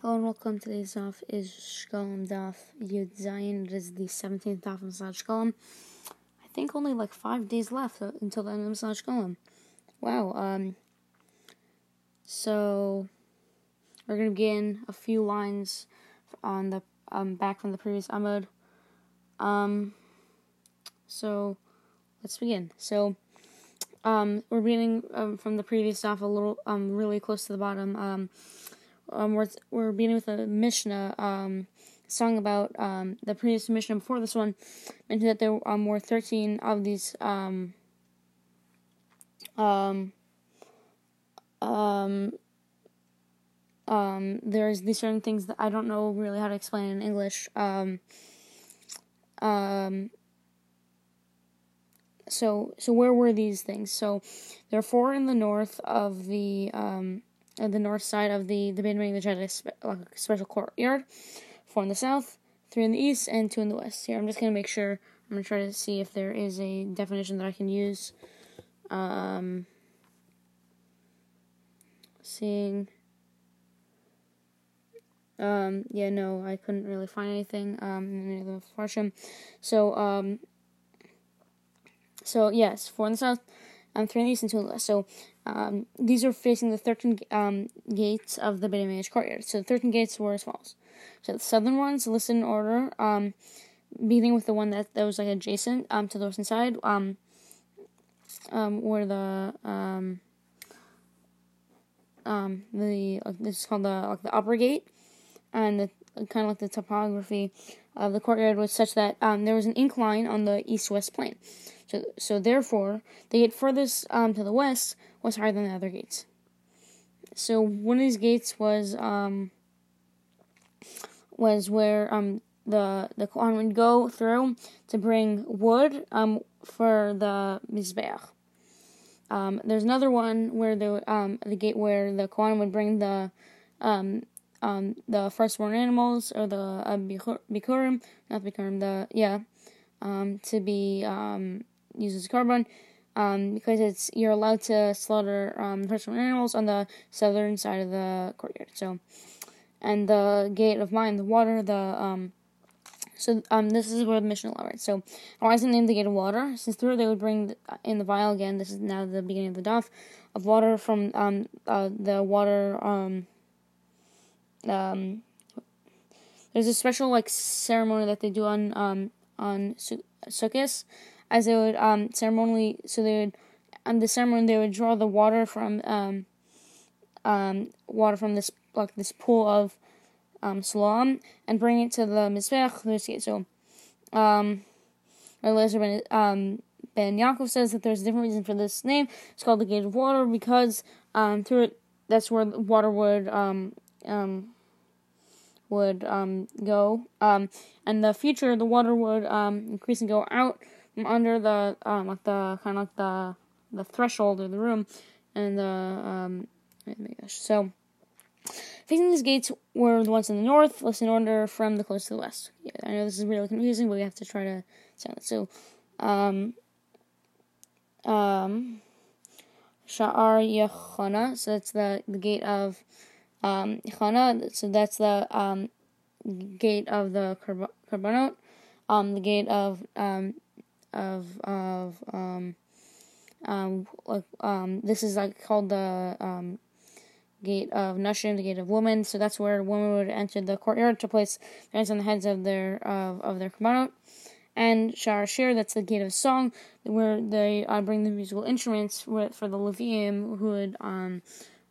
Hello and welcome. Today's daf is Shkalim Daf Yud Zayin. It is the 17th daf of Masad Shkalim. I think only like five days left uh, until the end of Masad Shkalim. Wow. Um. So we're gonna begin a few lines on the um back from the previous Amud. Um. So let's begin. So um we're beginning um, from the previous daf a little um really close to the bottom. Um um, we're, we're beginning with a Mishnah um, song about um, the previous Mishnah before this one mentioned that there um, were 13 of these um, um, um, um, there's these certain things that I don't know really how to explain in English. Um, um, so so where were these things? So there are four in the north of the um, on the north side of the the main ring, had a, spe- like special courtyard. Four in the south, three in the east, and two in the west. Here, I'm just gonna make sure. I'm gonna try to see if there is a definition that I can use. Um, seeing. Um, yeah, no, I couldn't really find anything um, in any of the Farshim. So, um, so yes, four in the south, um, three in the east, and two in the west. So, um, these are facing the 13 um, gates of the Beit courtyard. So the 13 gates were as follows. So the southern ones listed in order, um, beginning with the one that, that was like adjacent um, to the western side, um, um, where the um, um, the this is called the like the upper gate, and the kind of like the topography of the courtyard was such that um, there was an incline on the east-west plane. So, so therefore, the gate furthest um, to the west was higher than the other gates. So one of these gates was um, was where um, the the Kohen would go through to bring wood um, for the mizbeach. Um, there's another one where the um, the gate where the Kohen would bring the um, um, the firstborn animals or the uh, bikurim, not bikurim, the yeah, um, to be um, used as korban, um, because it's you're allowed to slaughter um, firstborn animals on the southern side of the courtyard. So, and the gate of mine, the water, the um, so um, this is where the Mishnah elaborates. So, why is it named the gate of water? Since through they would bring in the vial again. This is now the beginning of the daf of water from um uh, the water um um, there's a special like ceremony that they do on um on Sukkot, as they would um ceremonially so they would on the ceremony they would draw the water from um um water from this like this pool of um Siloam and bring it to the mizbech. So um, Eliezer ben um Ben Yaakov says that there's a different reason for this name. It's called the gate of water because um through it that's where the water would um um, would um, go. Um, and the future, the water would um, increase and go out under the um, like the kind of like the the threshold of the room, and the um, oh my gosh. So facing these gates were the ones in the north, list in order from the closest to the west. Yeah, I know this is really confusing, but we have to try to sound it. So, um, um, Sha'ar Yechana, so that's the, the gate of um, Chana, so that's the um, gate of the Karbanot, um, the gate of um, of of um, um, um, this is like called the um, gate of Nashim, the gate of women. So that's where women would enter the courtyard to place hands on the heads of their of of their Karbanot. And Shar Shir, that's the gate of song, where they uh, bring the musical instruments for, for the Leviim, who would um,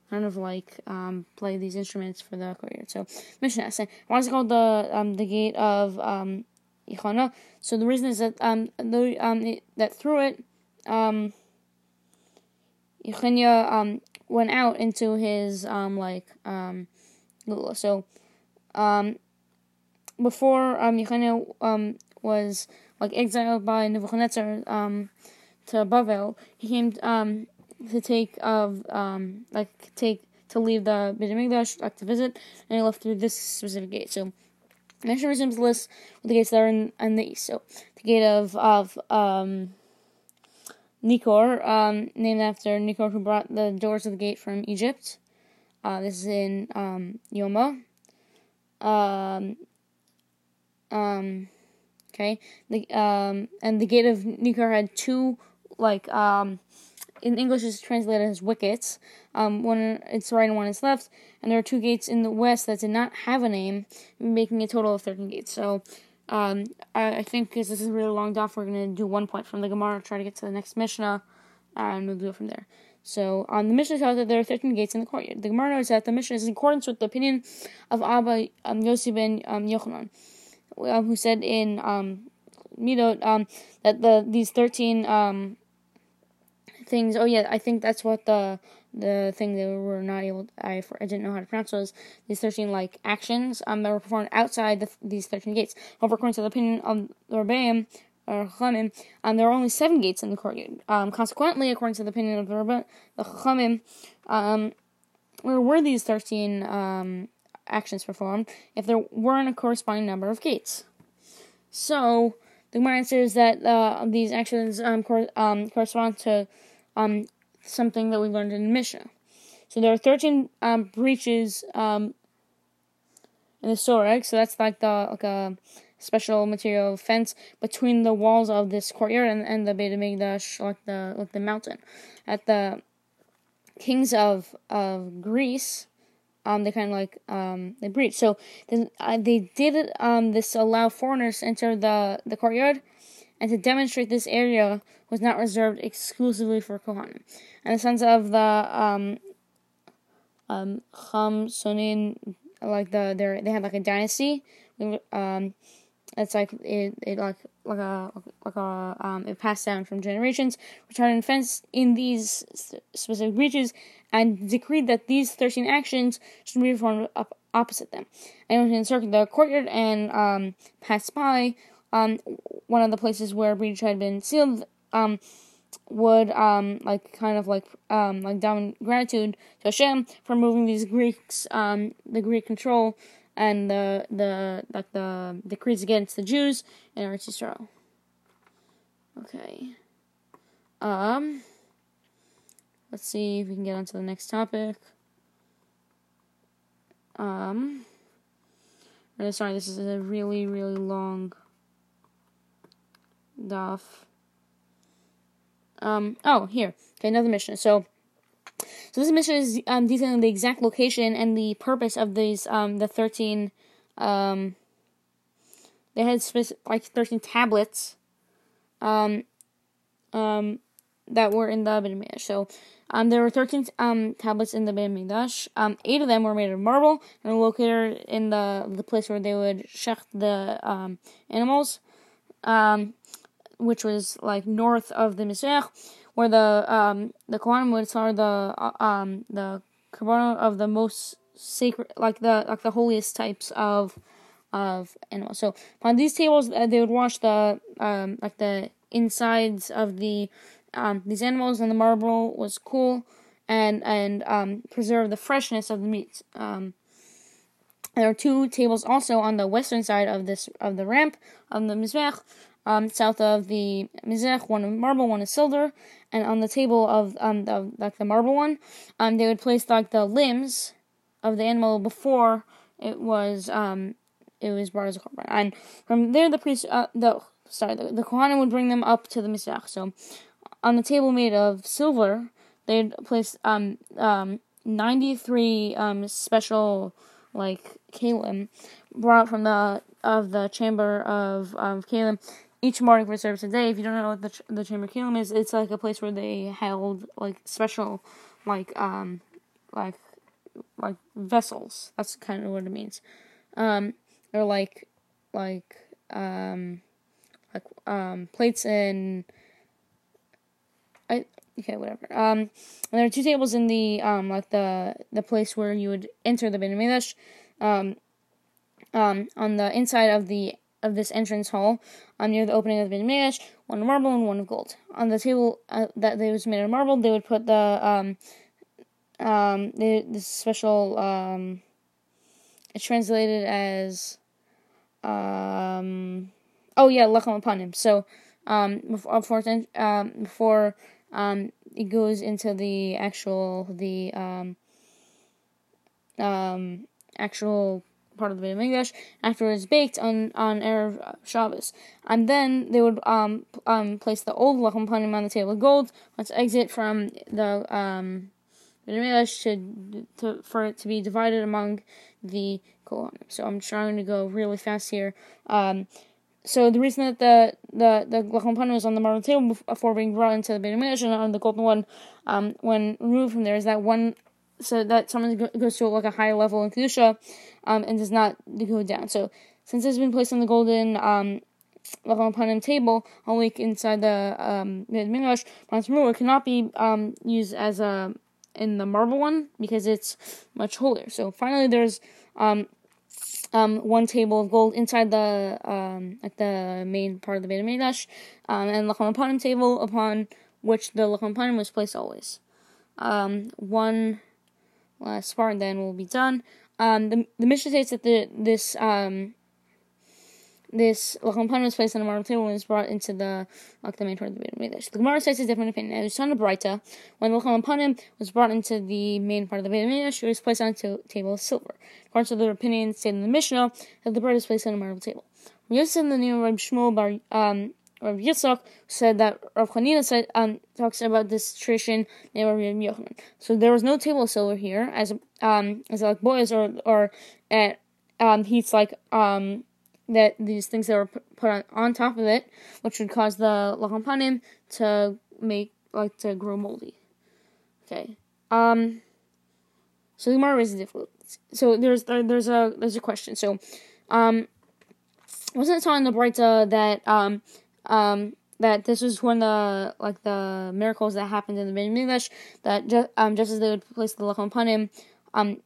kind of like um, play these instruments for the courtyard. So Mishnah is it called the um, the gate of um, Ichana? So the reason is that um, the, um that through it um Yechanya um went out into his um like um so um before um Yechanya um was like exiled by Nebuchadnezzar um to Bavel, he came um to take of um like take to leave the Beit like to visit, and he left through this specific gate. So, Mishnah resumes the list with the gates that are in, in the east. So, the gate of of um, Nikor, um, named after Nikor, who brought the doors of the gate from Egypt. Uh, this is in um, Yoma. um, um, okay, the um, and the gate of Nikar had two like um, in English is translated as wickets. Um, one its right and one its left, and there are two gates in the west that did not have a name, making a total of thirteen gates. So. Um, I, I think because this is really long off, we're going to do one point from the Gemara, try to get to the next Mishnah, and we'll do it from there. So, um, the Mishnah tells that there are 13 gates in the courtyard. The Gemara knows that the Mishnah is in accordance with the opinion of Abba um, Yossi ben um, Yochanan, um, who said in um, Midot um, that the these 13 um, things. Oh yeah, I think that's what the the thing they were not able. I I didn't know how to pronounce was these thirteen like actions um that were performed outside the, these thirteen gates. However, according to the opinion of the Rebbeim or Chachamim, um there are only seven gates in the courtyard. Um, consequently, according to the opinion of the Rebbe, the Chachamim, um, where were these thirteen um actions performed if there weren't a corresponding number of gates? So the Gemara answers that uh, these actions um, cor- um, correspond to um, something that we learned in Mishnah. So there are 13 um, breaches um, in the Soreg, so that's like the like a special material fence between the walls of this courtyard and, and the Beit HaMikdash, like the like the mountain. At the kings of of Greece, um, they kind of like um, they breached. So then, uh, they did um, this allow foreigners to enter the the courtyard, and to demonstrate this area was not reserved exclusively for Kohanim. And the sons of the um, um, Chashmonaim, like the they had like a dynasty. Um, it's like it, it like like a like a um it passed down from generations, which are fenced in these specific breaches, and decreed that these thirteen actions should be performed up opposite them. Anyone who encircled the courtyard and um passed by um one of the places where breach had been sealed um would um like kind of like um like down gratitude to Hashem for moving these Greeks um the Greek control and the the like the decrees against the Jews in Eretz Yisrael. Okay. Um. Let's see if we can get on to the next topic. Um. Sorry, this is a really really long. Daf. Um. Oh, here. Okay, another Mishnah. So. So this Mishnah is um, detailing the exact location and the purpose of these um, the thirteen um, they had specific, like thirteen tablets um, um, that were in the Beit. So um, there were thirteen um, tablets in the Beit. Um, eight of them were made of marble and were located in the the place where they would shecht the um, animals, um, which was like north of the mizbeach where the um the Kohanim would are the uh, um the korban of the most sacred, like the like the holiest types of of animals. So on these tables, uh, they would wash the um like the insides of the um these animals, and the marble was cool and and um preserve the freshness of the meat. Um, there are two tables also on the western side of this of the ramp of the mizbech, um, south of the mizbech. One of marble, one is silver, and on the table of um the like the marble one, um they would place like the limbs of the animal before it was um it was brought as a korban, and from there the priest uh, the sorry the, the kohanim would bring them up to the mizbeach. So on the table made of silver, they'd place um um ninety three um special like kalim brought from the of the chamber of of kalim each morning for service a day. If you don't know what the the chamber kiln is, it's like a place where they held like special, like um, like like vessels. That's kind of what it means. Um, or like like um, like um plates and I okay whatever. Um, there are two tables in the um like the the place where you would enter the Beit Um, um, on the inside of the of this entrance hall um, near the opening of the Beit one of marble and one of gold. On the table uh, that they was made of marble, they would put the um, um, the, special um, it's translated as um, oh yeah, lachem hapanim. So um, before before, um, before um, it goes into the actual the um, um, actual part of the Beit Hamikdash after it's baked on on erev Shabbos, and then they would um um place the old lachem panim on the table of gold. Let's exit from the um Beit Hamikdash to, to for it to be divided among the Kohanim. So I'm trying to go really fast here. Um, so the reason that the the the lachem panim was on the marble table before being brought into the Beit Hamikdash and on the golden one, um, when removed from there, is that one so that someone goes to like a higher level in kedusha, um, and does not go down. So since it's been placed on the golden um lachem panim table, only inside the um Beit Hamikdash, it cannot be um used as a in the marble one because it's much holier. So finally, there's um um, one table of gold inside the um, at the main part of the Beit Hamikdash, um, and lachem panim table upon which the lachem was placed always. Um, one last part, and then we'll be done. Um, the the Mishnah states that the this um this lachem panim was placed on the marble table and was brought into the like the main part of the Beit. The Gemara says a different opinion. It was on the Braita when panim was brought into the main part of the Beit Hamikdash, it was placed on a table of silver. According to the opinion stated in the Mishnah, that the bread is placed on a marble table. Yosef in the name of Shmuel Bar um, Rabbi Yitzchak said that Rav Chanina said um, talks about this tradition named Yochanan. So there was no table of silver here, as um as like boys or or at um heats like um that these things that were put on, on top of it, which would cause the lachem panim to make like to grow moldy. Okay. Um. So the Gemara raises difficult. So there's there, there's a there's a question. So, um, wasn't it telling the Braita that um um that this was one of the like the miracles that happened in the Beit English that just um just as they would place the lachem panim um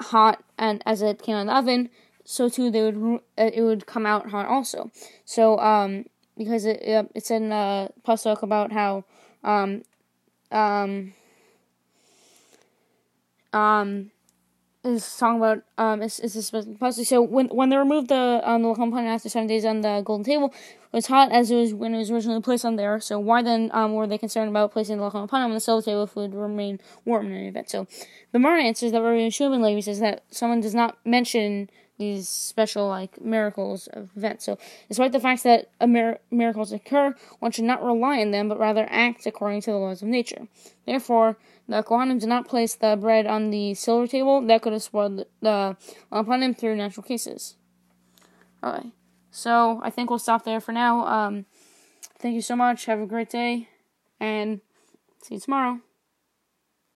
hot and as it came out of the oven so too they would uh, it would come out hot also. So um because it it's in uh pasuk about how um um um is song about um is is this pasuk so when when they removed the um the component after seven days on the golden table it was hot as it was when it was originally placed on there so why then um were they concerned about placing the component on the silver table if it would remain warm in any event? So the Mara answers that Rabbi Shulman Levi says that someone does not mention these special like miracles of events. So, despite the fact that mir- miracles occur, one should not rely on them, but rather act according to the laws of nature. Therefore, the Kohanim did not place the bread on the silver table that could have spoiled the upon him through natural cases. Alright, so I think we'll stop there for now. Um, thank you so much. Have a great day, and see you tomorrow.